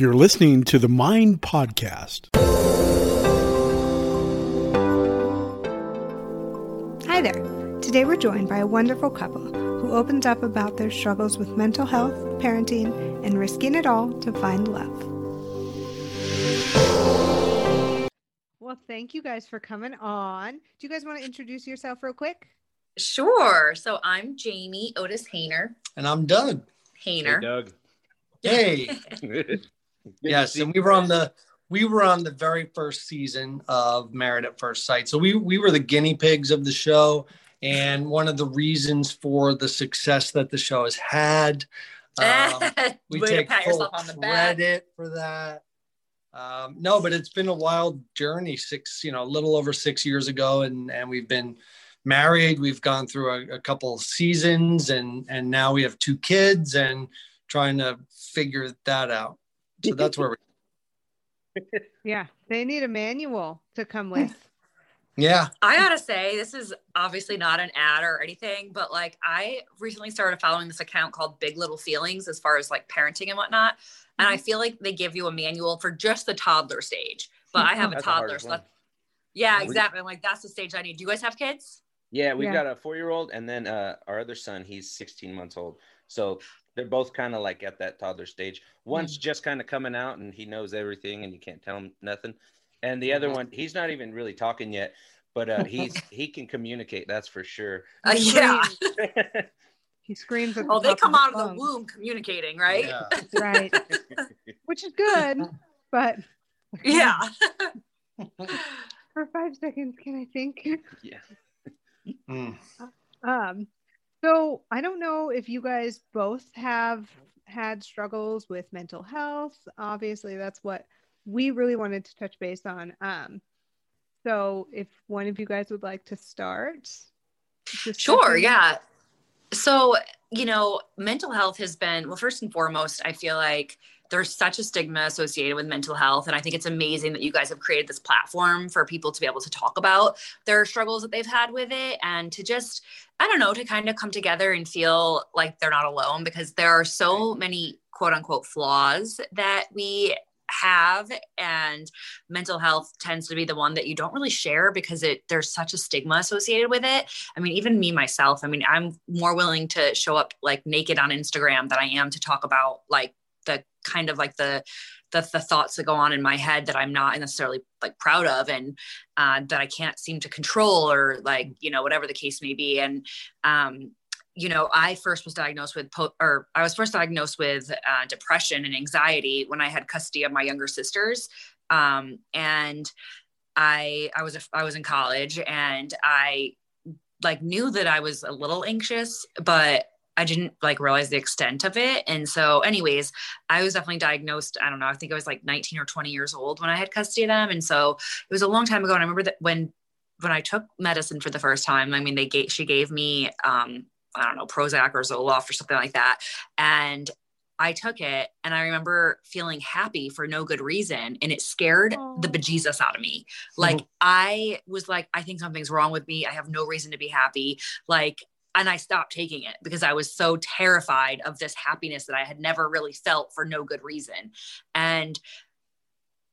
You're listening to the Mind Podcast. Hi there. Today we're joined by a wonderful couple who opens up about their struggles with mental health, parenting, and risking it all to find love. Well, thank you guys for coming on. Do you guys want to introduce yourself real quick? Sure. So I'm Jamie Otis Hehner. And I'm Doug. Hehner. Hey, Doug. Hey. yes, and we were on the we were on the very first season of Married at First Sight. So we we were the guinea pigs of the show, and one of the reasons for the success that the show has had. Um, we take full yourself on the back. credit for that. Um, no, but it's been a wild journey. Six, you know, a little over six years ago, and and we've been married. We've gone through a, a couple seasons, and and now we have two kids, and trying to figure that out. So that's where we. Yeah, they need a manual to come with. Yeah. I gotta say, this is obviously not an ad or anything, but like I recently started following this account called Big Little Feelings as far as like parenting and whatnot. And I feel like they give you a manual for just the toddler stage. But I have a toddler. hardest So that's, yeah, exactly. I'm like, that's the stage I need. Do you guys have kids? Yeah, we've Yeah. got a four year old and then uh, our other son, he's 16 months old. So they're both kind of like at that toddler stage. One's just kind of coming out and he knows everything and you can't tell him nothing. And the other Mhm. one, he's not even really talking yet, but uh, he's he can communicate, that's for sure. Uh, yeah. He screams at the Oh, they come his out of the lungs. womb communicating, right? Yeah. Right. Which is good, but Yeah. for five seconds, can I think? yeah. Mm. Um, so I don't know if you guys both have had struggles with mental health. Obviously, that's what we really wanted to touch base on. Um, so if one of you guys would like to start, Sure, yeah. So, you know, mental health has been, well, first and foremost, I feel like there's such a stigma associated with mental health. And I think it's amazing that you guys have created this platform for people to be able to talk about their struggles that they've had with it and to just, I don't know, to kind of come together and feel like they're not alone because there are so many quote unquote flaws that we have and mental health tends to be the one that you don't really share because it there's such a stigma associated with it I mean, even me myself, I mean, I'm more willing to show up like naked on Instagram than I am to talk about like the kind of like the the, the thoughts that go on in my head that I'm not necessarily like proud of and uh, that I can't seem to control or like, you know, whatever the case may be. And, um, you know, I first was diagnosed with, po- or I was first diagnosed with uh, depression and anxiety when I had custody of my younger sisters. Um, and I, I was, a, I was in college and I like knew that I was a little anxious, but I didn't like realize the extent of it. And so, anyways, I was definitely diagnosed. I don't know. I think I was like 19 or 20 years old when I had custody of them. And so it was a long time ago. And I remember that when when I took medicine for the first time, I mean, they gave she gave me um, I don't know, Prozac or Zoloft or something like that. And I took it and I remember feeling happy for no good reason. And it scared the bejesus out of me. Like I was like, I think something's wrong with me. I have no reason to be happy. Like, and I stopped taking it because I was so terrified of this happiness that I had never really felt for no good reason. And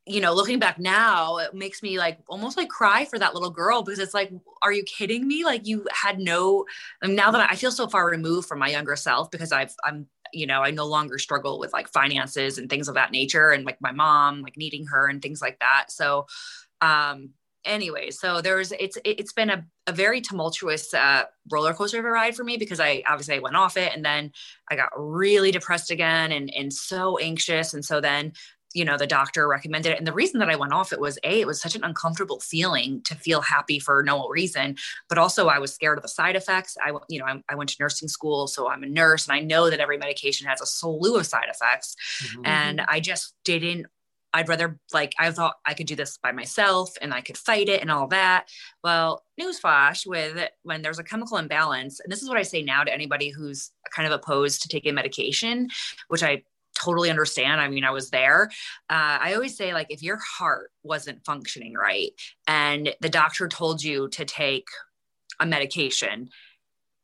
you know, looking back now, it makes me like almost like cry for that little girl because it's like, are you kidding me? Like you had no, I mean, now that I, I feel so far removed from my younger self because I've, I'm, you know, I no longer struggle with like finances and things of that nature and like my mom, like needing her and things like that. So, um, anyway, so there's, it's, it- it's been a, a very tumultuous, uh, roller coaster of a ride for me because I obviously I went off it and then I got really depressed again and, and so anxious. And so then you know the doctor recommended it and the reason that i went off it was a it was such an uncomfortable feeling to feel happy for no reason but also i was scared of the side effects i you know I, I went to nursing school so i'm a nurse and i know that every medication has a slew of side effects Mhm. and i just didn't i'd rather like i thought i could do this by myself and i could fight it and all that. Well newsflash with when there's a chemical imbalance and this is what i say now to anybody who's kind of opposed to taking medication which i totally understand. I mean i was there. Uh, i always say like if your heart wasn't functioning right and the doctor told you to take a medication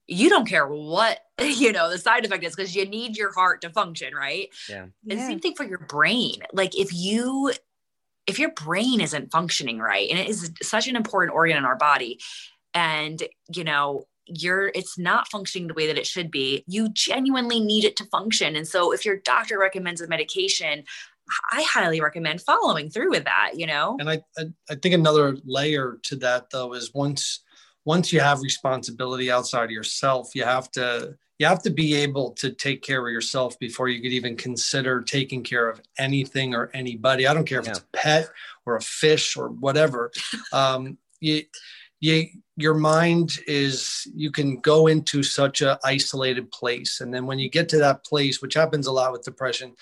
you don't care what you know the side effect is because you need your heart to function right Yeah. and Yeah. same thing for your brain like if you if your brain isn't functioning right and it is such an important organ in our body and you know you're it's not functioning the way that it should be you genuinely need it to function and so if your doctor recommends a medication i highly recommend following through with that you know And I, I, I think another layer to that though is once once you have responsibility outside of yourself, you have to you have to be able to take care of yourself before you could even consider taking care of anything or anybody. I don't care if it's a pet or a fish or whatever. Um, you, you, your mind is you can go into such a isolated place, and then when you get to that place, which happens a lot with depression,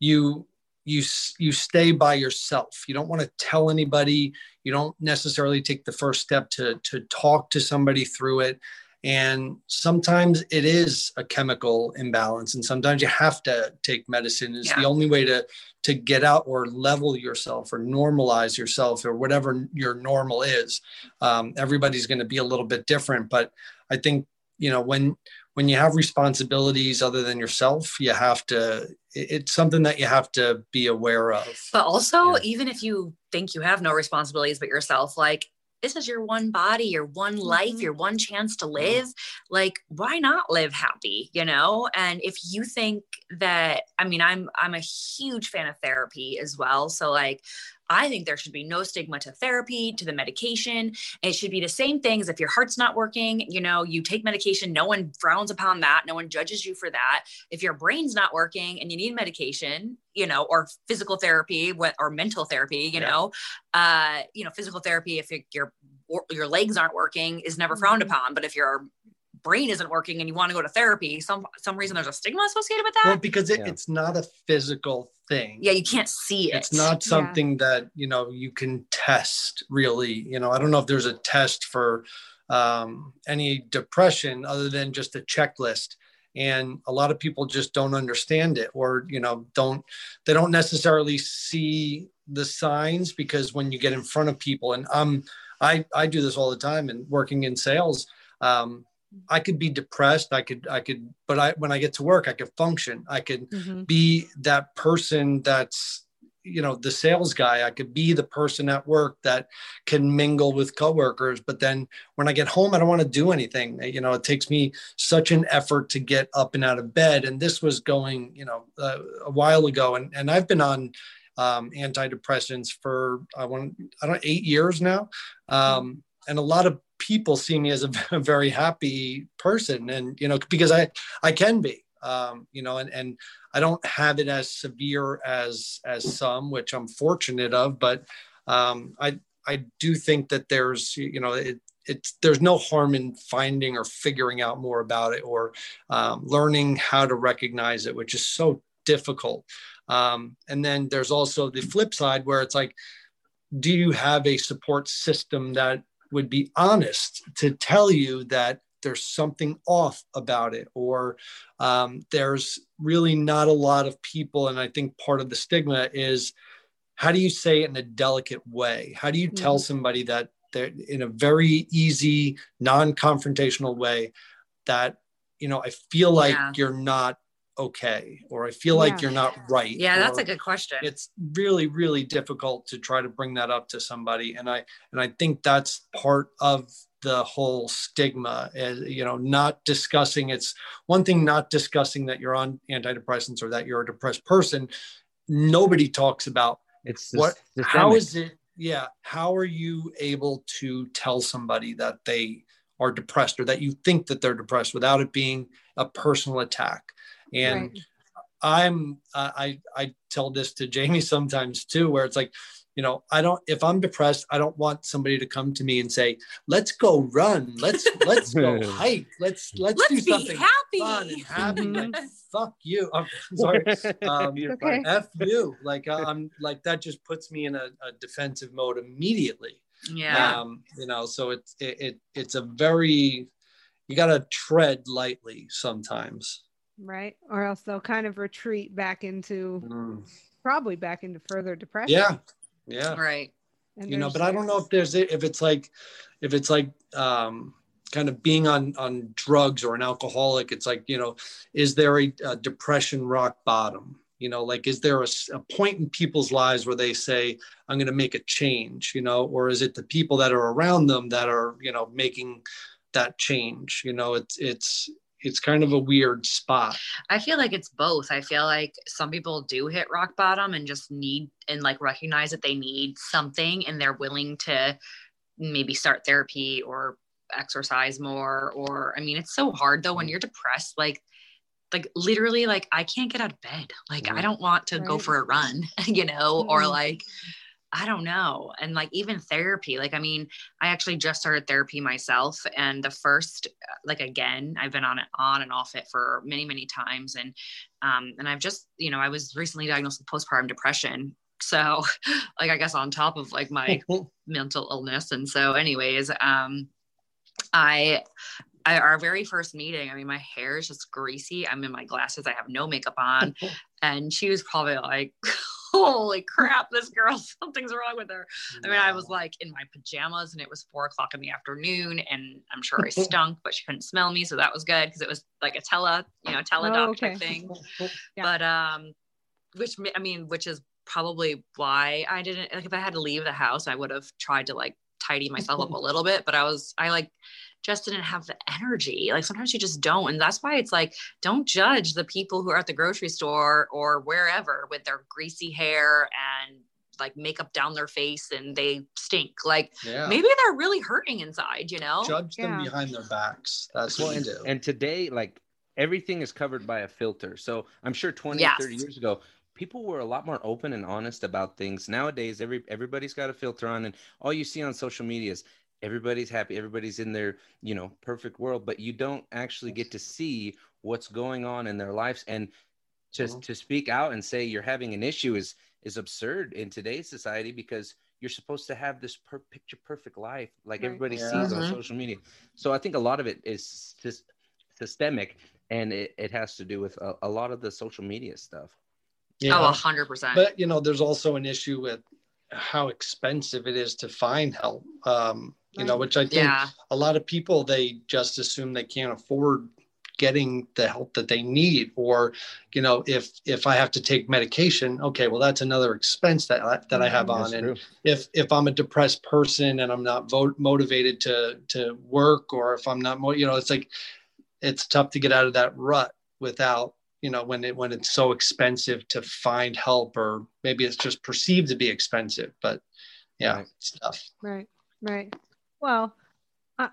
you you you stay by yourself. You don't want to tell anybody. You don't necessarily take the first step to to talk to somebody through it. And sometimes it is a chemical imbalance, and sometimes you have to take medicine. Is Yeah. the only way to to get out or level yourself or normalize yourself or whatever your normal is. Um, everybody's going to be a little bit different, but I think you know when when you have responsibilities other than yourself, you have to. It's something that you have to be aware of. But also, Yeah. even if you think you have no responsibilities but yourself, like this is your one body, your one life, Mhm. your one chance to live. Like, why not live happy? You know? And if you think that, I mean, I'm I'm a huge fan of therapy as well. So like I think there should be no stigma to therapy, to the medication. It should be the same thing as if your heart's not working, you know, you take medication, no one frowns upon that, no one judges you for that. If your brain's not working and you need medication, you know, or physical therapy or mental therapy, you Yeah. know, uh, you know, physical therapy if it, your your legs aren't working is never frowned Mhm. upon, but if your brain isn't working and you want to go to therapy, some some reason there's a stigma associated with that. Well, because it, Yeah. it's not a physical thing. yeah, you can't see it. It's not Yeah. something that you know you can test really. You know, I don't know if there's a test for um, any depression other than just a checklist. And a lot of people just don't understand it, or you know, don't they don't necessarily see the signs because when you get in front of people, and um, I I do this all the time, and working in sales, um, I could be depressed. I could I could, but I when I get to work, I could function. I could Mhm. be that person that's you know the sales guy i could be the person at work that can mingle with coworkers but then when i get home i don't want to do anything you know it takes me such an effort to get up and out of bed and this was going you know uh, a while ago and and i've been on um, antidepressants for i want i don't eight years now um, and a lot of people see me as a very happy person and you know because i i can be um, you know and and I don't have it as severe as as some, which I'm fortunate of, but um, I I do think that there's you know it, it's there's no harm in finding or figuring out more about it or um, learning how to recognize it, which is so difficult. Um, and then there's also the flip side where it's like, do you have a support system that would be honest to tell you that there's something off about it or um, there's really not a lot of people and i think part of the stigma is how do you say it in a delicate way how do you tell Mhm. somebody that they're in a very easy non-confrontational way that you know i feel like Yeah. you're not okay or i feel like Yeah. you're not right yeah, that's a good question. it's really really difficult to try to bring that up to somebody and i and i think that's part of the whole stigma is you know not discussing it's one thing not discussing that you're on antidepressants or that you're a depressed person nobody talks about It's what systemic. how is it yeah how are you able to tell somebody that they are depressed or that you think that they're depressed without it being a personal attack and Right. I'm uh, I I tell this to Jamie sometimes too, where it's like, you know, I don't if I'm depressed, I don't want somebody to come to me and say, "Let's go run, let's let's go hike, let's let's, Let's do be something happy. fun and happy." Like, fuck you. I'm sorry. Um, Okay. F you. Like I'm like that just puts me in a, a defensive mode immediately. yeah. Um, you know, so it's it, it it's a very you got to tread lightly sometimes. Right or else they'll kind of retreat back into Mm. probably back into further depression Yeah. Yeah. right. And you know but i don't know if there's if it's like if it's like um kind of being on on drugs or an alcoholic it's like you know is there a, a depression rock bottom you know like is there a, a, point in people's lives where they say i'm going to make a change you know or is it the people that are around them that are you know making that change you know it's it's it's kind of a weird spot i feel like it's both i feel like some people do hit rock bottom and just need and like recognize that they need something and they're willing to maybe start therapy or exercise more or i mean it's so hard though when mm-hmm. you're depressed like like literally like i can't get out of bed like mm-hmm. i don't want to right. go for a run you know mm-hmm. or like i don't know and like even therapy like i mean i actually just started therapy myself and the first like again i've been on it on and off it for many many times and um and i've just you know i was recently diagnosed with postpartum depression so like i guess on top of like my mental illness and so anyways um I, I, our very first meeting, I mean, my hair is just greasy. I'm in my glasses. I have no makeup on. and she was probably like, holy crap, this girl, something's wrong with her. I mean, I was like in my pajamas and it was four o'clock in the afternoon and I'm sure I stunk, but she couldn't smell me. So that was good because it was like a tele, you know, teledoc oh, okay. thing. yeah. But, um, which, I mean, which is probably why I didn't, like, if I had to leave the house, I would have tried to like tidy myself up a little bit, but I was, I like just didn't have the energy. Like sometimes you just don't. And that's why it's like, don't judge the people who are at the grocery store or wherever with their greasy hair and like makeup down their face and they stink. Like yeah. maybe they're really hurting inside, you know? Judge them behind their backs. That's what and, do. And today, like everything is covered by a filter. So I'm sure 20, yes. 30 years ago, people were a lot more open and honest about things. Nowadays, every everybody's got a filter on, and all you see on social media is everybody's happy, everybody's in their you know perfect world, but you don't actually get to see what's going on in their lives. And just mm-hmm. to speak out and say you're having an issue is is absurd in today's society because you're supposed to have this per- picture perfect life like right. everybody yeah. sees mm-hmm. on social media. So I think a lot of it is just systemic and it, it has to do with a, a lot of the social media stuff. Yeah. Oh, hundred percent. But you know, there's also an issue with how expensive it is to find help. Um, you know, which I think yeah. a lot of people they just assume they can't afford getting the help that they need or you know if if i have to take medication okay well that's another expense that I, that i have mm-hmm. on and if if i'm a depressed person and i'm not vote, motivated to to work or if i'm not you know it's like it's tough to get out of that rut without you know when it when it's so expensive to find help or maybe it's just perceived to be expensive but yeah right. it's tough. Right right. Well I,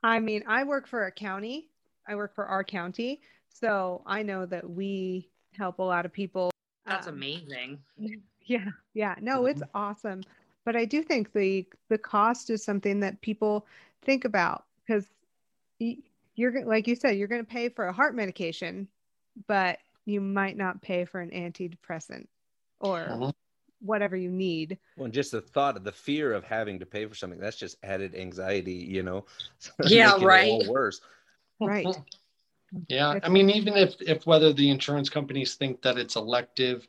I mean i work for a county. I work for our county. So i know that we help a lot of people. That's um, amazing. yeah yeah. No it's mm-hmm. awesome. But i do think the the cost is something that people think about because you're like you said you're going to pay for a heart medication but you might not pay for an antidepressant or uh-huh. whatever you need. Well, just the thought of the fear of having to pay for something that's just added anxiety, you know. yeah, right. worse. Right. yeah, I mean, even if if whether the insurance companies think that it's elective,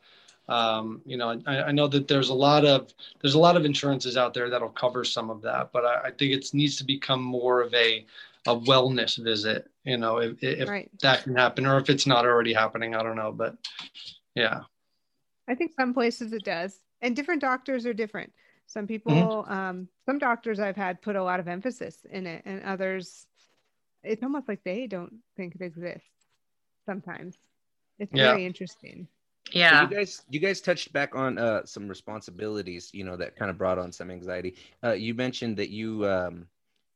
um, you know, I, I, know that there's a lot of there's a lot of insurances out there that'll cover some of that, but I, I think it needs to become more of a a wellness visit you know if, if right. that can happen or if it's not already happening i don't know but yeah i think some places it does and different doctors are different some people mm-hmm. um, some doctors i've had put a lot of emphasis in it and others it's almost like they don't think it exists sometimes it's yeah. very interesting yeah so you guys you guys touched back on uh, some responsibilities you know that kind of brought on some anxiety uh, you mentioned that you um,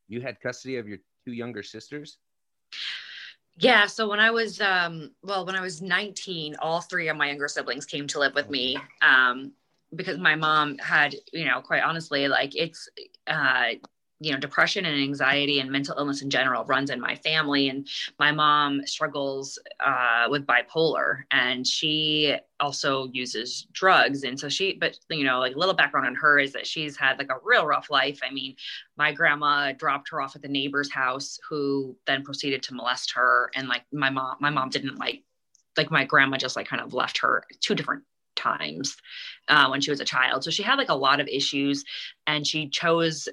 you had custody of your two younger sisters? Yeah, so when I was um well, when I was 19, all three of my younger siblings came to live with me. Um because my mom had, you know, quite honestly, like it's uh you know depression and anxiety and mental illness in general runs in my family. And my mom struggles uh, with bipolar and she also uses drugs. And so she but you know like a little background on her is that she's had like a real rough life. I mean my grandma dropped her off at the neighbor's house who then proceeded to molest her. And like my mom my mom didn't like like my grandma just like kind of left her two different times uh, when she was a child. So she had like a lot of issues and she chose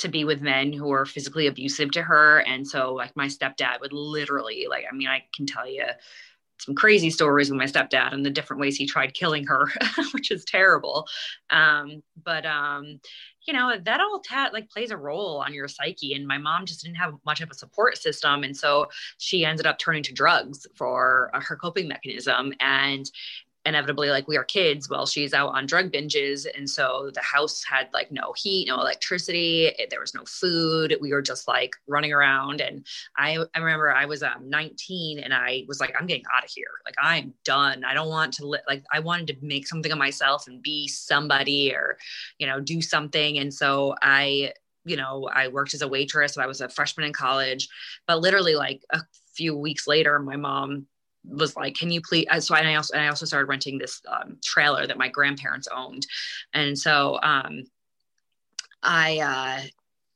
to be with men who were physically abusive to her. And so like my stepdad would literally like i mean i can tell you some crazy stories with my stepdad and the different ways he tried killing her which is terrible. Um, but um, you know that all ta- like plays a role on your psyche. And my mom just didn't have much of a support system. And so she ended up turning to drugs for uh, her coping mechanism. And inevitably like we are kids while she's out on drug binges. And so the house had like no heat no electricity. There was no food. We were just like running around. And i i remember i was um 19 and i was like i'm getting out of here. Like i'm done. I don't want to li- like i wanted to make something of myself and be somebody or you know do something. And so i you know i worked as a waitress. So i was a freshman in college. But literally like a few weeks later my mom was like, "Can you please?" So I also I also started renting this um, trailer that my grandparents owned, and so um, I uh,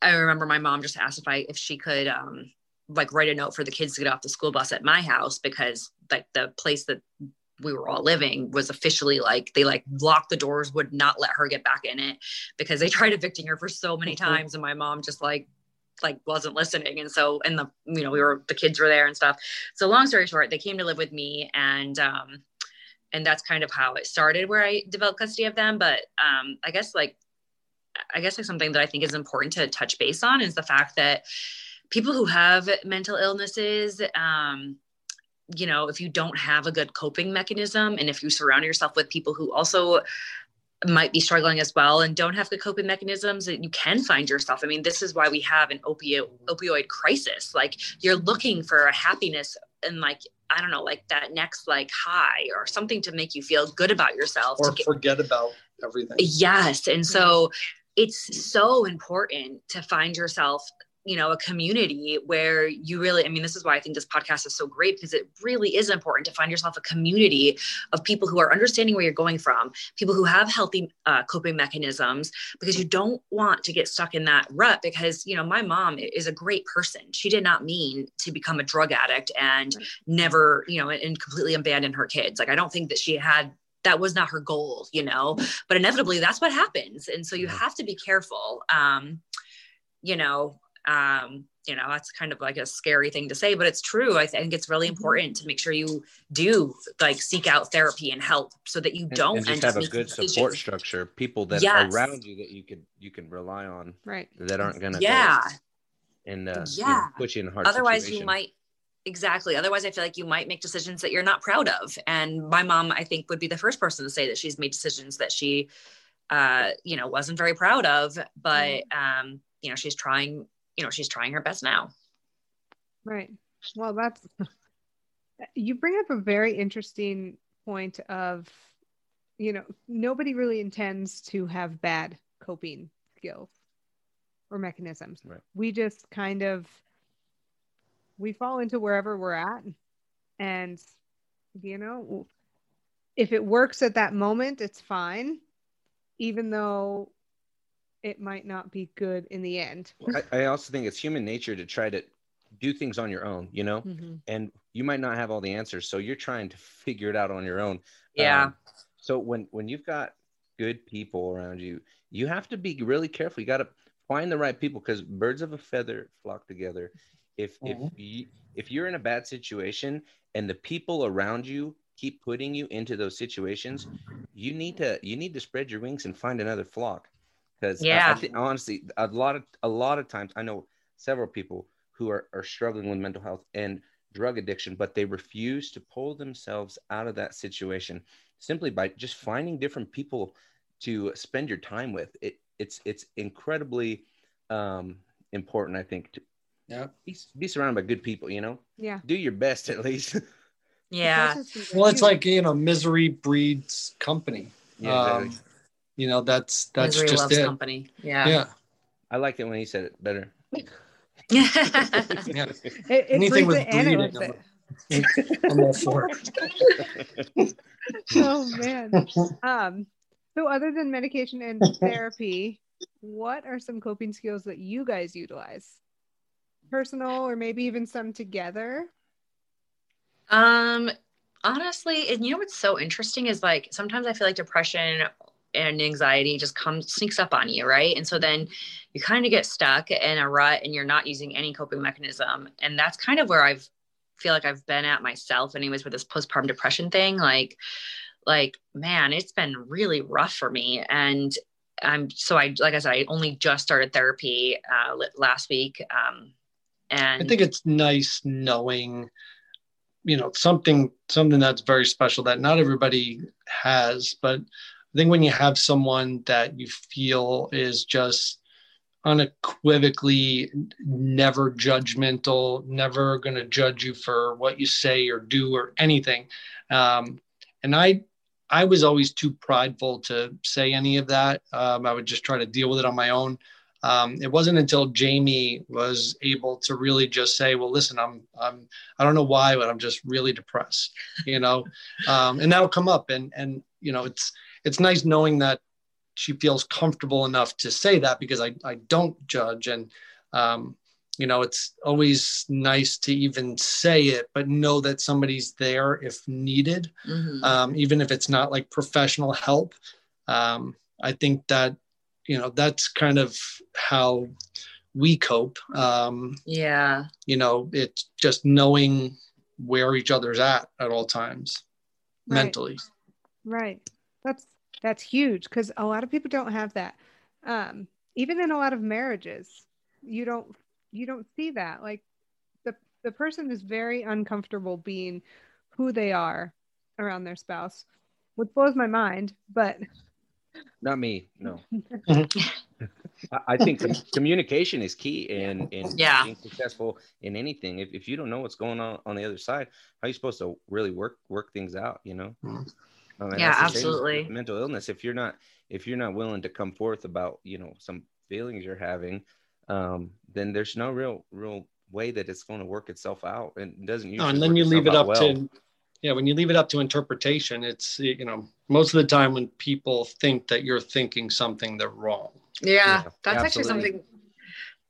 I remember my mom just asked if I if she could um, like write a note for the kids to get off the school bus at my house because like the place that we were all living was officially like they like locked the doors would not let her get back in it because they tried evicting her for so many mm-hmm. times and my mom just like like wasn't listening. And so and the you know we were the kids were there and stuff. So long story short they came to live with me and um and that's kind of how it started where i developed custody of them. But um i guess like i guess like something that i think is important to touch base on is the fact that people who have mental illnesses um you know if you don't have a good coping mechanism and if you surround yourself with people who also might be struggling as well and don't have the coping mechanisms that you can find yourself i mean this is why we have an opioid mm-hmm. opioid crisis like you're looking for a happiness and like i don't know like that next like high or something to make you feel good about yourself or get, forget about everything. Yes and mm-hmm. so it's so important to find yourself you know a community where you really i mean this is why i think this podcast is so great because it really is important to find yourself a community of people who are understanding where you're going from people who have healthy uh, coping mechanisms because you don't want to get stuck in that rut because you know my mom is a great person. She did not mean to become a drug addict and right. never you know and completely abandon her kids. Like i don't think that she had that was not her goal you know? But inevitably that's what happens. And so you have to be careful um you know um, you know that's kind of like a scary thing to say but it's true i think it's really mm-hmm. important to make sure you do like seek out therapy and help so that you don't and, and just have a good decisions. support structure people that yes. are around you that you can you can rely on right that aren't gonna yeah and uh, yeah you know, put you in a hard otherwise situation. you might exactly otherwise i feel like you might make decisions that you're not proud of and my mom i think would be the first person to say that she's made decisions that she uh you know wasn't very proud of but mm-hmm. um you know she's trying you know she's trying her best now. Right. Well that's you bring up a very interesting point of you know nobody really intends to have bad coping skills or mechanisms. Right. we just kind of we fall into wherever we're at. And you know if it works at that moment it's fine. Even though it might not be good in the end. I, I also think it's human nature to try to do things on your own, you know, mm-hmm. and you might not have all the answers, so you're trying to figure it out on your own. Yeah. Um, so when when you've got good people around you, you have to be really careful. You got to find the right people because birds of a feather flock together. If mm-hmm. if you if you're in a bad situation and the people around you keep putting you into those situations, you need to you need to spread your wings and find another flock because yeah, I, I think, honestly, a lot of a lot of times I know several people who are, are struggling with mental health and drug addiction, but they refuse to pull themselves out of that situation simply by just finding different people to spend your time with. It it's it's incredibly um, important, I think, to yeah be, be surrounded by good people. You know, yeah, do your best at least. yeah. Well, it's like you know, misery breeds company. Yeah, exactly. um, you know that's that's Misery just it. company. Yeah. Yeah. I like it when he said it better. Yeah. It, anything with bleeding I'm, I'm all for it. Oh man. Um so other than medication and therapy what are some coping skills that you guys utilize? Personal or maybe even some together? Um honestly and you know what's so interesting is like sometimes i feel like depression and anxiety just comes sneaks up on you right? And so then you kind of get stuck in a rut and you're not using any coping mechanism. And that's kind of where i've feel like i've been at myself anyways with this postpartum depression thing. Like like man it's been really rough for me. And i'm so i like i said i only just started therapy uh, last week um and i think it's nice knowing you know something something that's very special that not everybody has but i think when you have someone that you feel is just unequivocally never judgmental never going to judge you for what you say or do or anything um, and i i was always too prideful to say any of that. Um, i would just try to deal with it on my own. Um, it wasn't until Jamie was able to really just say, "Well, listen, I'm, I'm, I don't know why, but I'm just really depressed," you know, um, and that'll come up, and and you know, it's it's nice knowing that she feels comfortable enough to say that because I I don't judge, and um, you know, it's always nice to even say it, but know that somebody's there if needed, mm-hmm. um, even if it's not like professional help. Um, I think that you know that's kind of how we cope um yeah you know it's just knowing where each other's at at all times right. mentally right that's that's huge because a lot of people don't have that um even in a lot of marriages you don't you don't see that like the the person is very uncomfortable being who they are around their spouse which blows my mind but not me. No. I think communication is key in in yeah. being successful in anything. If, if you don't know what's going on on the other side, how are you supposed to really work work things out? You know. Mm-hmm. yeah, absolutely. Mental illness. If you're not if you're not willing to come forth about you know some feelings you're having, um, then there's no real real way that it's going to work itself out, and it doesn't. No, and then you leave it up well. to yeah when you leave it up to interpretation it's you know most of the time when people think that you're thinking something they're wrong yeah, yeah that's absolutely. actually something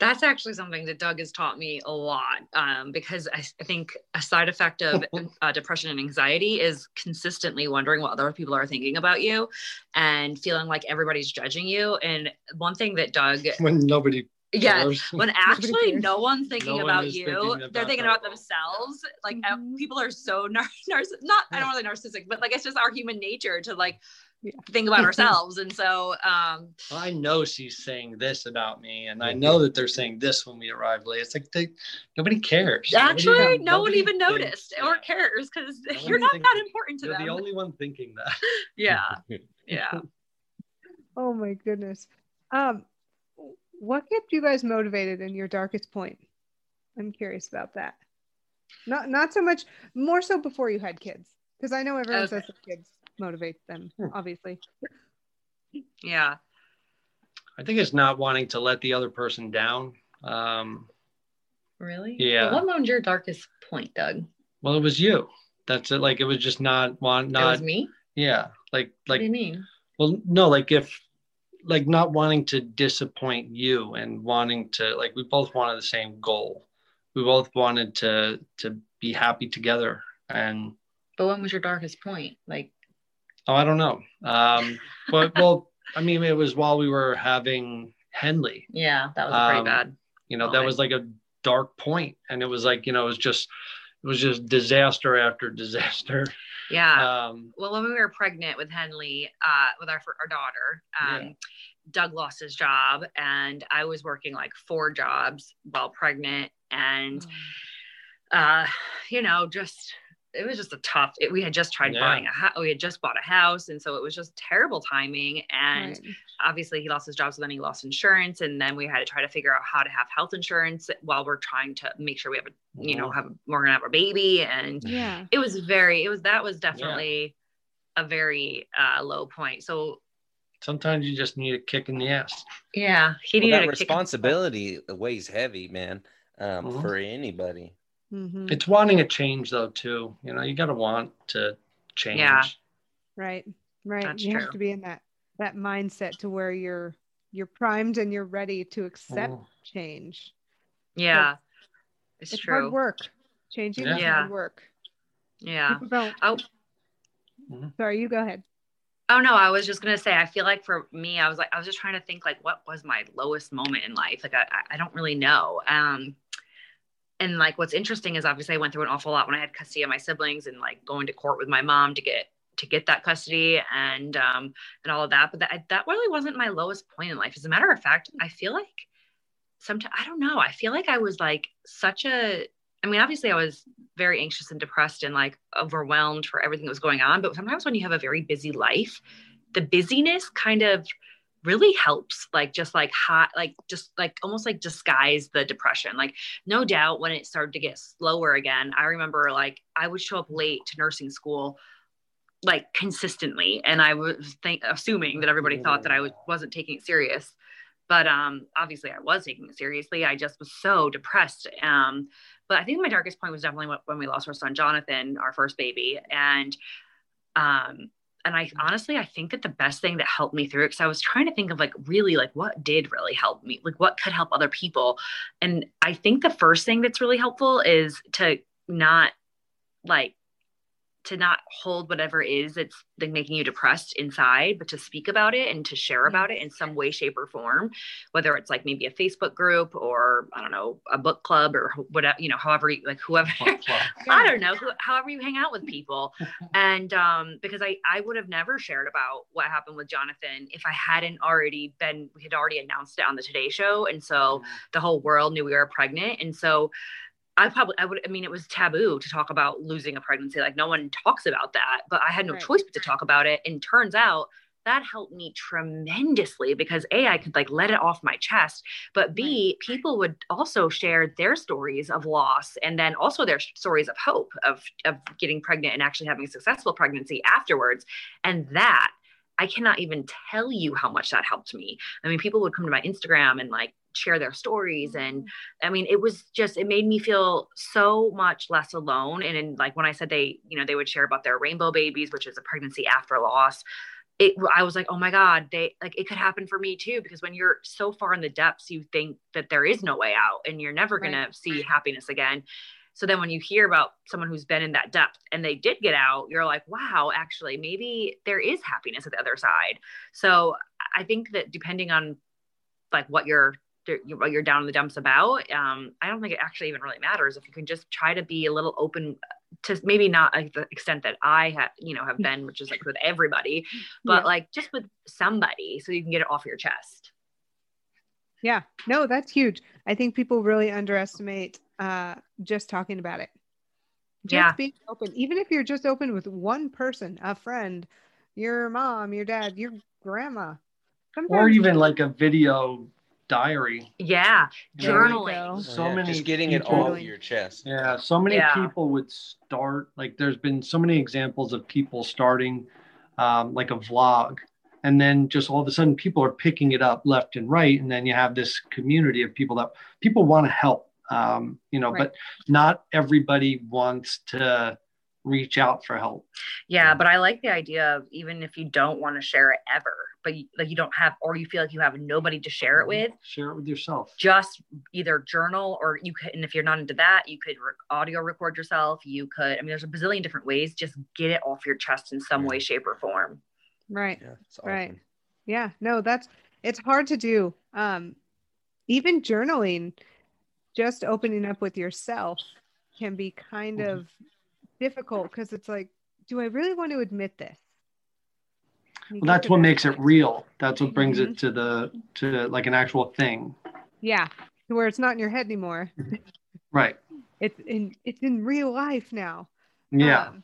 that's actually something that Doug has taught me a lot um, because I, I, think a side effect of uh, depression and anxiety is consistently wondering what other people are thinking about you and feeling like everybody's judging you. And one thing that Doug, when nobody yeah when actually no one's thinking no about you thinking about they're thinking about themselves. Like uh, mm-hmm. people are so nar- narciss- not i don't really narcissistic but like it's just our human nature to like yeah. think about ourselves. And so um i know she's saying this about me and i know that they're saying this when we arrive late. It's like they, nobody cares. Actually nobody, no nobody one even thinks, noticed or cares because no you're not that important to you're them. the only one thinking that. Yeah. Yeah. Oh my goodness. Um what kept you guys motivated in your darkest point? I'm curious about that. Not not so much, more so before you had kids, because I know everyone okay. says that kids motivate them, hmm. obviously. Yeah. I think it's not wanting to let the other person down. Um, really? Yeah. Well, what was your darkest point, Doug? Well, it was you. That's it. Like it was just not want not. It was me. Yeah. Like like. What do you mean? Well, no. Like if like not wanting to disappoint you and wanting to like we both wanted the same goal we both wanted to to be happy together and but when was your darkest point like oh i don't know um but well i mean it was while we were having henley yeah that was pretty um, bad you know that was like a dark point and it was like you know it was just it was just disaster after disaster yeah. Um, well, when we were pregnant with Henley, uh, with our our daughter, um, yeah. Doug lost his job, and I was working like four jobs while pregnant, and mm. uh, you know, just it was just a tough. It, we had just tried yeah. buying a house. We had just bought a house, and so it was just terrible timing. And right. obviously, he lost his job, so then he lost insurance, and then we had to try to figure out how to have health insurance while we're trying to make sure we have a, you know, mm-hmm. have we're gonna have a baby. And yeah, it was very. It was that was definitely yeah. a very uh, low point. So sometimes you just need a kick in the ass. Yeah, he needed well, that responsibility weighs heavy, man, um, mm-hmm. for anybody. Mm-hmm. It's wanting a change though too. You know, you got to want to change. Yeah. Right. Right. That's you true. have to be in that that mindset to where you're you're primed and you're ready to accept oh. change. Yeah. It's, it's true. hard work. Changing yeah. is hard work. Yeah. People don't. Oh. Mm-hmm. Sorry, you go ahead. Oh no, I was just gonna say. I feel like for me, I was like, I was just trying to think like, what was my lowest moment in life? Like, I, I don't really know. Um, and like, what's interesting is obviously I went through an awful lot when I had custody of my siblings and like going to court with my mom to get to get that custody and um and all of that. But that that really wasn't my lowest point in life. As a matter of fact, I feel like sometimes I don't know. I feel like I was like such a I mean, obviously, I was very anxious and depressed and like overwhelmed for everything that was going on. But sometimes when you have a very busy life, the busyness kind of really helps like just like hot like just like almost like disguise the depression. Like no doubt when it started to get slower again i remember like i would show up late to nursing school like consistently and i was think, assuming that everybody thought that i was, wasn't taking it serious. But um obviously i was taking it seriously. I just was so depressed um but I think my darkest point was definitely when we lost our son Jonathan, our first baby, and um, and I mm-hmm. honestly I think that the best thing that helped me through it because I was trying to think of like really like what did really help me, like what could help other people, and I think the first thing that's really helpful is to not like to not hold whatever is that's like making you depressed inside, but to speak about it and to share about it in some way, shape, or form, whether it's like maybe a Facebook group or I don't know, a book club or whatever, you know, however, you, like whoever, I don't know, who, however you hang out with people. and um, because I, I would have never shared about what happened with Jonathan if I hadn't already been, we had already announced it on the Today Show. And so the whole world knew we were pregnant. And so, I probably I would I mean it was taboo to talk about losing a pregnancy like no one talks about that but I had no right. choice but to talk about it and turns out that helped me tremendously because a I could like let it off my chest but b right. people would also share their stories of loss and then also their stories of hope of of getting pregnant and actually having a successful pregnancy afterwards and that I cannot even tell you how much that helped me. I mean, people would come to my Instagram and like share their stories and mm-hmm. i mean it was just it made me feel so much less alone and in like when i said they you know they would share about their rainbow babies which is a pregnancy after loss it i was like oh my god they like it could happen for me too because when you're so far in the depths you think that there is no way out and you're never going to see happiness again so then when you hear about someone who's been in that depth and they did get out you're like wow actually maybe there is happiness at the other side. So i think that depending on like what your what you're down in the dumps about um, i don't think it actually even really matters if you can just try to be a little open to maybe not like the extent that i have you know have been which is like with everybody but yeah. like just with somebody so you can get it off your chest. Yeah. No that's huge. I think people really underestimate uh just talking about it just yeah. being open even if you're just open with one person a friend your mom your dad your grandma Sometimes or even like a video diary. Yeah, journaling. So yeah, many just getting it it off your chest. Yeah, so many yeah. people would start like there's been so many examples of people starting um, like a vlog and then just all of a sudden people are picking it up left and right and then you have this community of people that people want to help um, you know right. but not everybody wants to reach out for help yeah but i like the idea of even if you don't want to share it ever but you, like you don't have or you feel like you have nobody to share it mm-hmm. with share it with yourself just either journal or you could and if you're not into that you could re- audio record yourself you could i mean there's a bazillion different ways just get it off your chest in some way shape or form right yeah, awesome. right yeah no that's it's hard to do um even journaling just opening up with yourself can be kind mm-hmm. of difficult because it's like do i really want to admit this well, that's what makes it real. That's what brings mm-hmm. it to the to like an actual thing. Yeah, where it's not in your head anymore. right. It's in it's in real life now. Yeah. Um,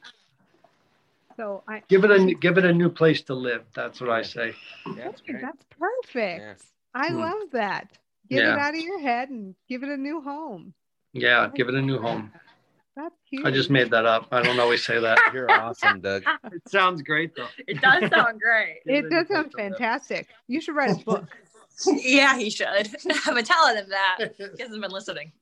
so I give it a give it a new place to live. That's what I say. Yeah, that's, that's perfect. Yes. I hmm. love that. Get yeah. it out of your head and give it a new home. Yeah, give it a new home. That's cute. I just made that up. I don't always say that. You're awesome, Doug. it sounds great though. It does sound great. it does sound fantastic. You should write a book. yeah, he should. I've been telling him that. He hasn't been listening.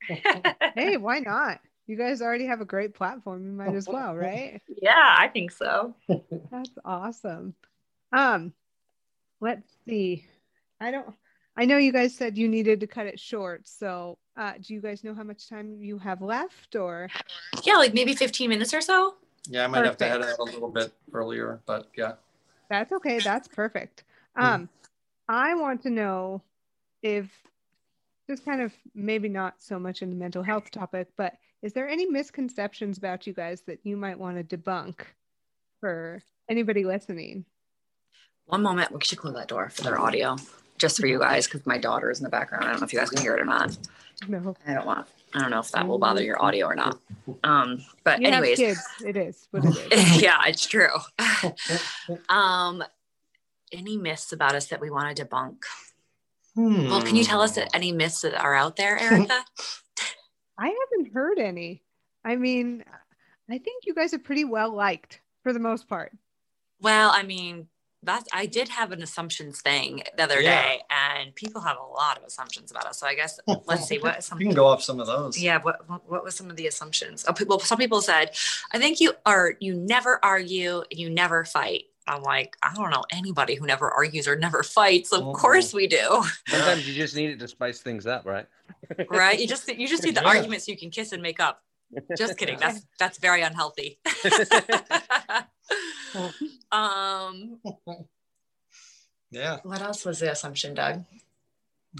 hey, why not? You guys already have a great platform. You might as well, right? Yeah, I think so. That's awesome. Um, let's see. I don't I know you guys said you needed to cut it short. So, uh, do you guys know how much time you have left or? Yeah, like maybe 15 minutes or so. Yeah, I might Perfect. have to head out a little bit earlier, but yeah. That's okay. That's perfect. Um, I want to know if just kind of maybe not so much in the mental health topic, but is there any misconceptions about you guys that you might want to debunk for anybody listening? One moment, we should close that door for their audio, just for you guys, because my daughter is in the background. I don't know if you guys can hear it or not. No. I don't want. I don't know if that will bother your audio or not. Um, but You have anyways, kids. It is what it is. yeah, it's true. um, any myths about us that we want to debunk? Well, can you tell us Hmm. any myths that are out there, Erica? I haven't heard any. I mean, I think you guys are pretty well liked for the most part. well, I mean, that's I did have an assumptions thing the other Yeah. day, and people have a lot of assumptions about us. So I guess let's see what some You can go off some of those. Yeah, what, what what was some of the assumptions? Oh, people. Some people said, "I think you are. You never argue. and You never fight." I'm like, I don't know anybody who never argues or never fights. Of Mhm. course we do, Sometimes you just need it to spice things up, right? right? You just you just need the Yeah. argument so you can kiss and make up. Just kidding. That's that's very unhealthy. um, Yeah. what else was the assumption, Doug?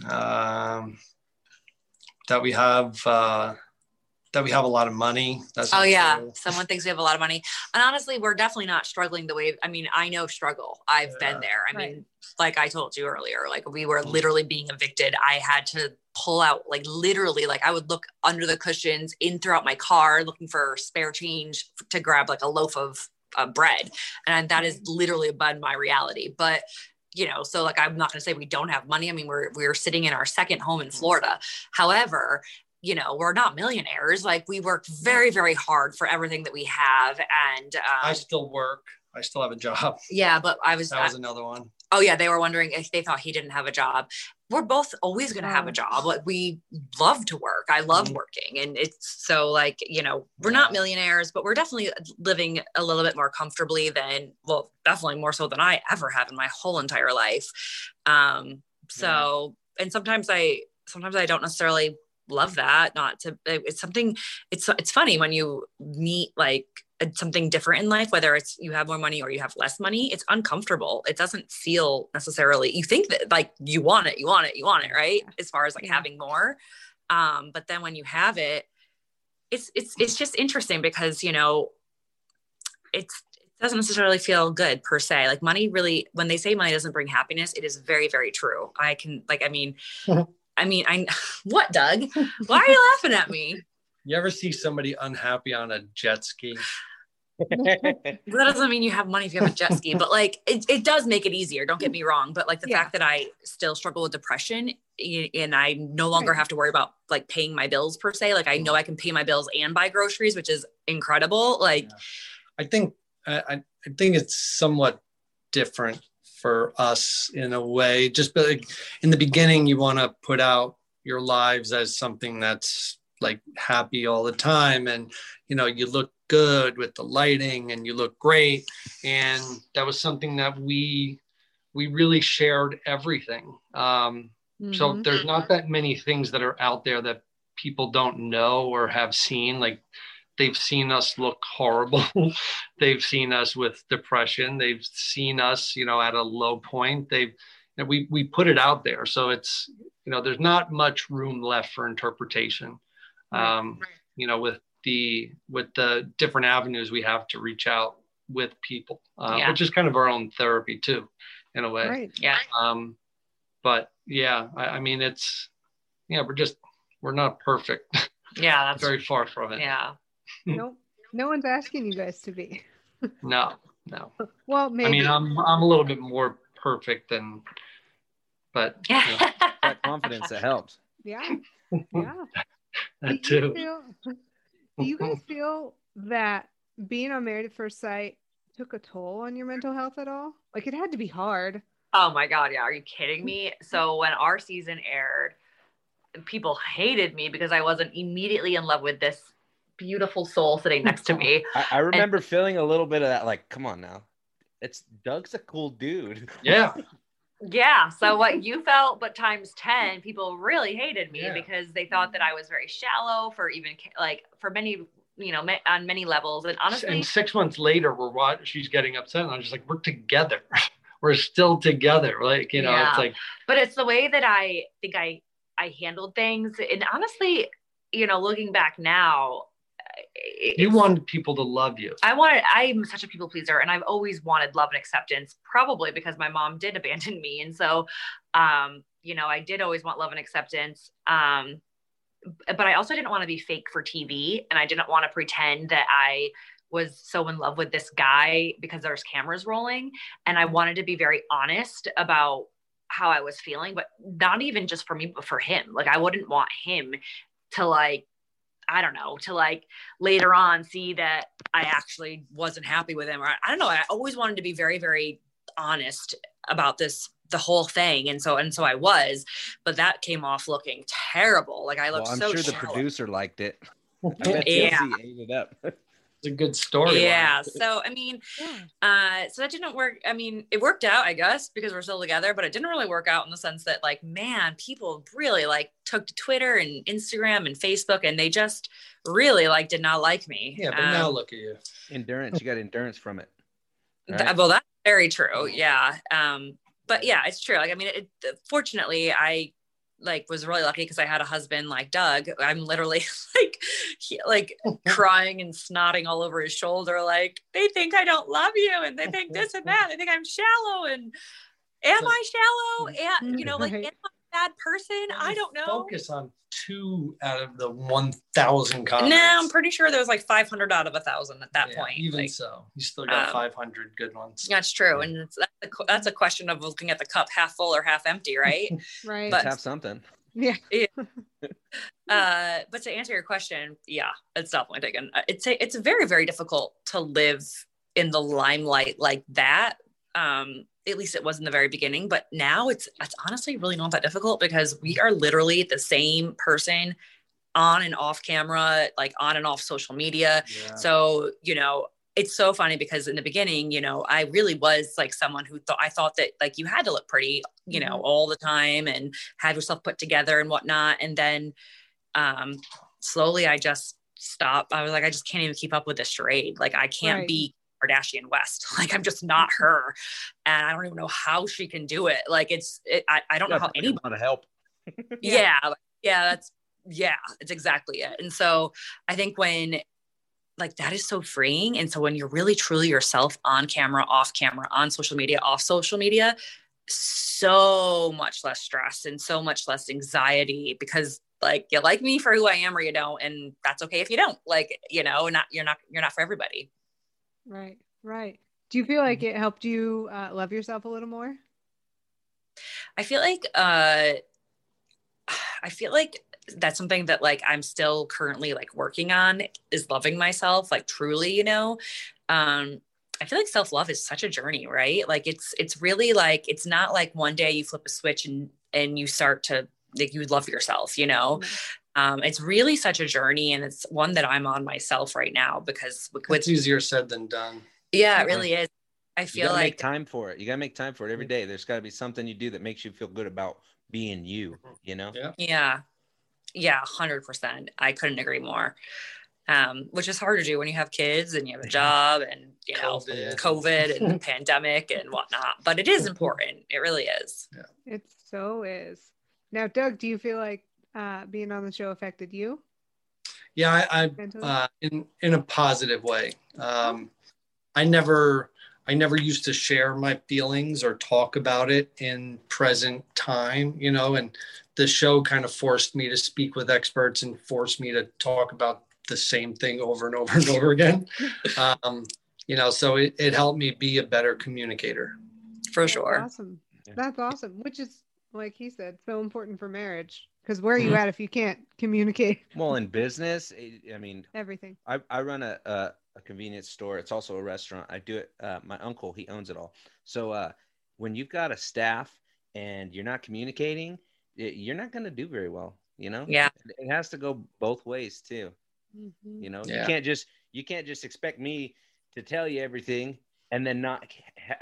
Um, that we have uh, that we have a lot of money. That's Oh yeah, true. someone thinks we have a lot of money, and honestly, we're definitely not struggling the way. I mean, I know struggle. I've Yeah. been there. I Right. mean, like I told you earlier, like we were Mhm. literally being evicted. I had to pull out, like literally, like I would look under the cushions, in throughout my car, looking for spare change to grab like a loaf of uh, bread, and that is literally been my reality. But you know, so like I'm not going to say we don't have money. I mean, we're we're sitting in our second home in Florida. However, you know, we're not millionaires. Like we work very, very hard for everything that we have. And I um, still work. I still have a job. yeah, but I was, That was another one. oh yeah, they were wondering if they thought he didn't have a job. We're both always going to have a job. Like we love to work. I love Mhm. working. And it's so like, you know, we're not millionaires, but we're definitely living a little bit more comfortably than, well, definitely more so than I ever have in my whole entire life. Um, so, and sometimes I, sometimes I don't necessarily love that not to it's something it's it's funny when you meet like a- something different in life whether it's you have more money or you have less money it's uncomfortable. It doesn't feel necessarily you think that like you want it you want it you want it right? As far as like having more. Um but then when you have it it's it's it's just interesting because you know it's it doesn't necessarily feel good per se. Like money really when they say money doesn't bring happiness it is very very true. I can like i mean i mean i what doug? Why are you laughing at me You ever see somebody unhappy on a jet ski? that doesn't mean you have money if you have a jet ski, but like it, it does make it easier. Don't get me wrong. But like the Yeah. fact that I still struggle with depression and I no longer have to worry about like paying my bills per se. Like I know I can pay my bills and buy groceries, which is incredible. Like, I think I, I I think it's somewhat different for us in a way. Just like in the beginning, you want to put out your lives as something that's like happy all the time, and you know you look good with the lighting and you look great, and that was something that we we really shared everything. Um, so Mhm. there's not that many things that are out there that people don't know or have seen. Like they've seen us look horrible. they've seen us with depression. They've seen us, you know, at a low point. They've and we we put it out there. So it's you know there's not much room left for interpretation. Right. Um, you know, with the with the different avenues we have to reach out with people, uh, Yeah. which is kind of our own therapy too, in a way. right. yeah, Um, but yeah, I, I mean, it's yeah, we're just we're not perfect. yeah, that's Very far from it. yeah. Nope. No one's asking you guys to be. No, no. Well, maybe. I mean, I'm I'm a little bit more perfect than, but you know, that confidence that helps. yeah. Yeah. that do you too. feel, do you guys feel that being on Married at First Sight took a toll on your mental health at all? Like it had to be hard. Oh my God. Yeah. Are you kidding me? So when our season aired, people hated me because I wasn't immediately in love with this beautiful soul sitting next to me. I, I remember feeling a little bit of that, like, come on now. It's Doug's a cool dude. Yeah, Yeah. So what you felt, but times 10, people really hated me Yeah. because they thought that I was very shallow for even like for many you know, on many levels. And honestly, and six months later, we're what she's getting upset, and I'm just like, we're together. we're still together. Like you know, yeah. it's like. But it's the way that I think I I handled things, and honestly, you know, looking back now, you wanted people to love you. I wanted, I'm such a people pleaser and I've always wanted love and acceptance, probably because my mom did abandon me. And so, um, you know, I did always want love and acceptance. Um, but I also didn't want to be fake for TV and I didn't want to pretend that I was so in love with this guy because there's cameras rolling. And I wanted to be very honest about how I was feeling, but not even just for me, but for him. Like, I wouldn't want him to like I don't know, to like later on see that I actually wasn't happy with him. Or I don't know. I always wanted to be very, very honest about this the whole thing and so and so i was but that came off looking terrible like i looked well, i'm so sure shallow. the producer liked it yeah ate it up it's a good story. Yeah. So I mean, yeah. uh, so that didn't work. I mean, it worked out, I guess, because we're still together, but it didn't really work out in the sense that, like, man, people really like took to Twitter and Instagram and Facebook, and they just really like did not like me. Yeah, but um, now look at you. Endurance. You got endurance from it. Right? Th- well, that's very true. Yeah. Um, but yeah, it's true. Like, I mean, it, fortunately, I like was really lucky because I had a husband like Doug. I'm literally like he, like crying and snotting all over his shoulder. Like they think I don't love you, and they think this and that. They think I'm shallow, and am I shallow? And you know, like am I bad person? I don't know. Focus on two out of the one thousand comments. No, I'm pretty sure there was like 500 out of a thousand at that yeah, point. Even like, so, you still got um, 500 good ones. That's true, and that's a, that's a question of looking at the cup half full or half empty, right? right. But have something. Yeah. yeah. uh, but to answer your question, yeah, it's definitely taken. Uh, it's a, it's very very difficult to live in the limelight like that. Um, at least it was in the very beginning but now it's it's honestly really not that difficult because we are literally the same person on and off camera like on and off social media yeah. so you know it's so funny because in the beginning you know i really was like someone who thought i thought that like you had to look pretty you know mm-hmm. all the time and have yourself put together and whatnot and then um slowly i just stopped i was like i just can't even keep up with this charade like i can't right. be Kardashian West. Like I'm just not mm-hmm. her, and I don't even know how she can do it. Like it's it, I I don't know how anybody to help. yeah, yeah, that's yeah, it's exactly it. And so I think when like that is so freeing, and so when you're really truly yourself on camera, off camera, on social media, off social media, so much less stress and so much less anxiety because like you like me for who I am or you don't, and that's okay if you don't. Like you know, not you're not you're not for everybody. Right. Right. Do you feel like it helped you uh, love yourself a little more? I feel like uh, I feel like that's something that like I'm still currently like working on is loving myself like truly, you know. Um I feel like self-love is such a journey, right? Like it's it's really like it's not like one day you flip a switch and and you start to like you love yourself, you know. Mm-hmm. Um, it's really such a journey and it's one that I'm on myself right now because with, it's easier said than done. Yeah, it really is. I feel like make time for it. You gotta make time for it every day. There's gotta be something you do that makes you feel good about being you, mm-hmm. you know? Yeah. Yeah. Yeah, hundred percent. I couldn't agree more. Um, which is hard to do when you have kids and you have a job and you know COVID, COVID and the pandemic and whatnot. But it is important. It really is. Yeah. It so is. Now, Doug, do you feel like uh, being on the show affected you? Yeah, I, I uh, in in a positive way. Um, I never I never used to share my feelings or talk about it in present time, you know, and the show kind of forced me to speak with experts and forced me to talk about the same thing over and over and over again. Um, you know, so it, it helped me be a better communicator. For sure. That's awesome. That's awesome. Which is, like he said, so important for marriage. Because where are you mm-hmm. at if you can't communicate? Well, in business, I mean, everything. I, I run a, a a convenience store. It's also a restaurant. I do it. Uh, my uncle, he owns it all. So uh, when you've got a staff and you're not communicating, it, you're not going to do very well. You know. Yeah. It has to go both ways too. Mm-hmm. You know, yeah. you can't just you can't just expect me to tell you everything and then not.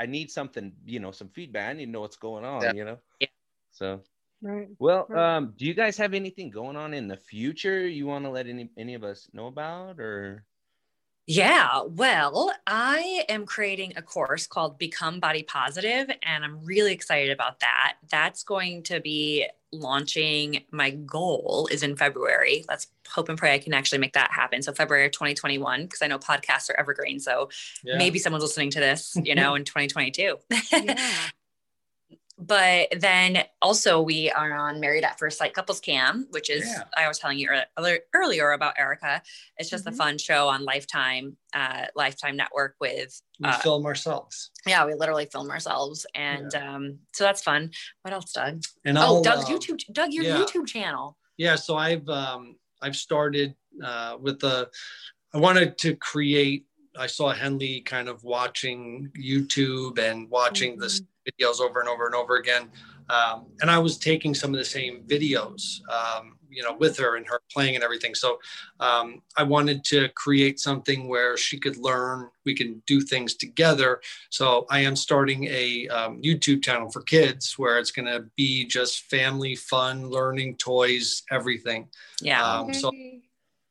I need something. You know, some feedback. I need to know what's going on. Yeah. You know. Yeah. So Right. Well, Right. um, do you guys have anything going on in the future you want to let any any of us know about, or? Yeah, well, I am creating a course called Become Body Positive, and I'm really excited about that. That's going to be launching. My goal is in February. Let's hope and pray I can actually make that happen. So, February of 2021, because I know podcasts are evergreen. So, Yeah. maybe someone's listening to this, you know, in 2022. Yeah. but then also we are on married at first sight couples cam which is Yeah. i was telling you earlier, earlier about erica it's just Mhm. a fun show on lifetime uh lifetime network with we uh, film ourselves. yeah we literally film ourselves and um so that's fun what else doug And oh I'll, doug's um, youtube doug your yeah. youtube channel yeah so i've um i've started uh with the i wanted to create i saw henley kind of watching youtube and watching the videos over and over and over again. Um, and i was taking some of the same videos um, you know with her and her playing and everything. So um, i wanted to create something where she could learn we can do things together. So i am starting a um, youtube channel for kids where it's going to be just family fun learning toys everything. Yeah. Um, so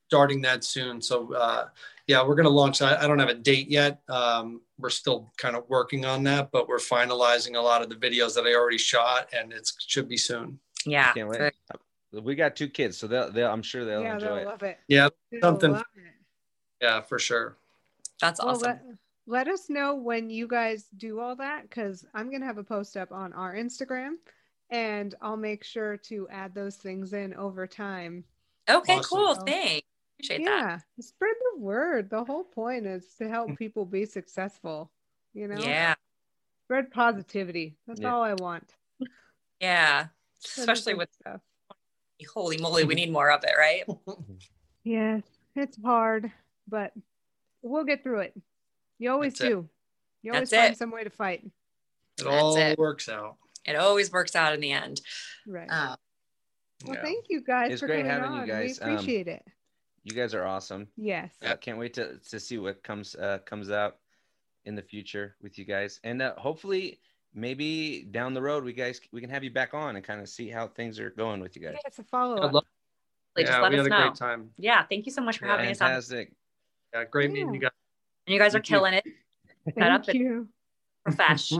starting that soon. So uh, yeah, we're going to launch. I, I don't have a date yet. Um, we're still kind of working on that, but we're finalizing a lot of the videos that I already shot, and it should be soon. yeah Can't wait. We got two kids, so they'll, they'll I'm sure they'll yeah, enjoy they'll it. love it. Yeah, They'll something- love it. Yeah, for sure. that's Well, awesome let, let us know when you guys do all that because I'm going to have a post up on our Instagram and I'll make sure to add those things in over time. okay awesome. cool So- thanks appreciate that Yeah, spread the word. The whole point is to help people be successful, you know? yeah Spread positivity. That's Yeah. all I want. yeah Spread especially with stuff. holy moly we need more of it right Yes, it's hard, but we'll get through it. You always That's it. do. You always That's find it. some way to fight. It That's all it. works out. it always works out in the end Right. uh, well, Yeah. thank you guys It's for great coming having you on. guys. We Um, appreciate it. You guys are awesome. Yes. Uh, can't wait to to see what comes uh, comes out in the future with you guys, and uh, hopefully maybe down the road we guys we can have you back on and kind of see how things are going with you guys. Yeah, it's a follow I'd up. love- just yeah, let we us had a know great time. yeah thank you so much for having us on Fantastic. Yeah, great meeting you guys. and you guys are Thank you. killing it Head up Thank you. profesh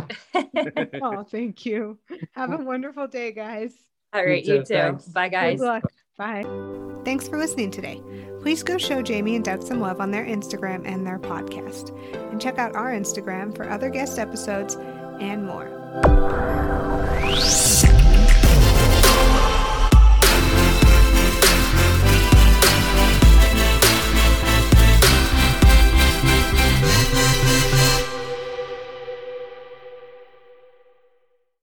Oh, thank you. Have a wonderful day, guys. all right You you too. too bye guys Good luck. Bye. Thanks for listening today. Please go show Jamie and Doug some love on their Instagram and their podcast. And check out our Instagram for other guest episodes and more.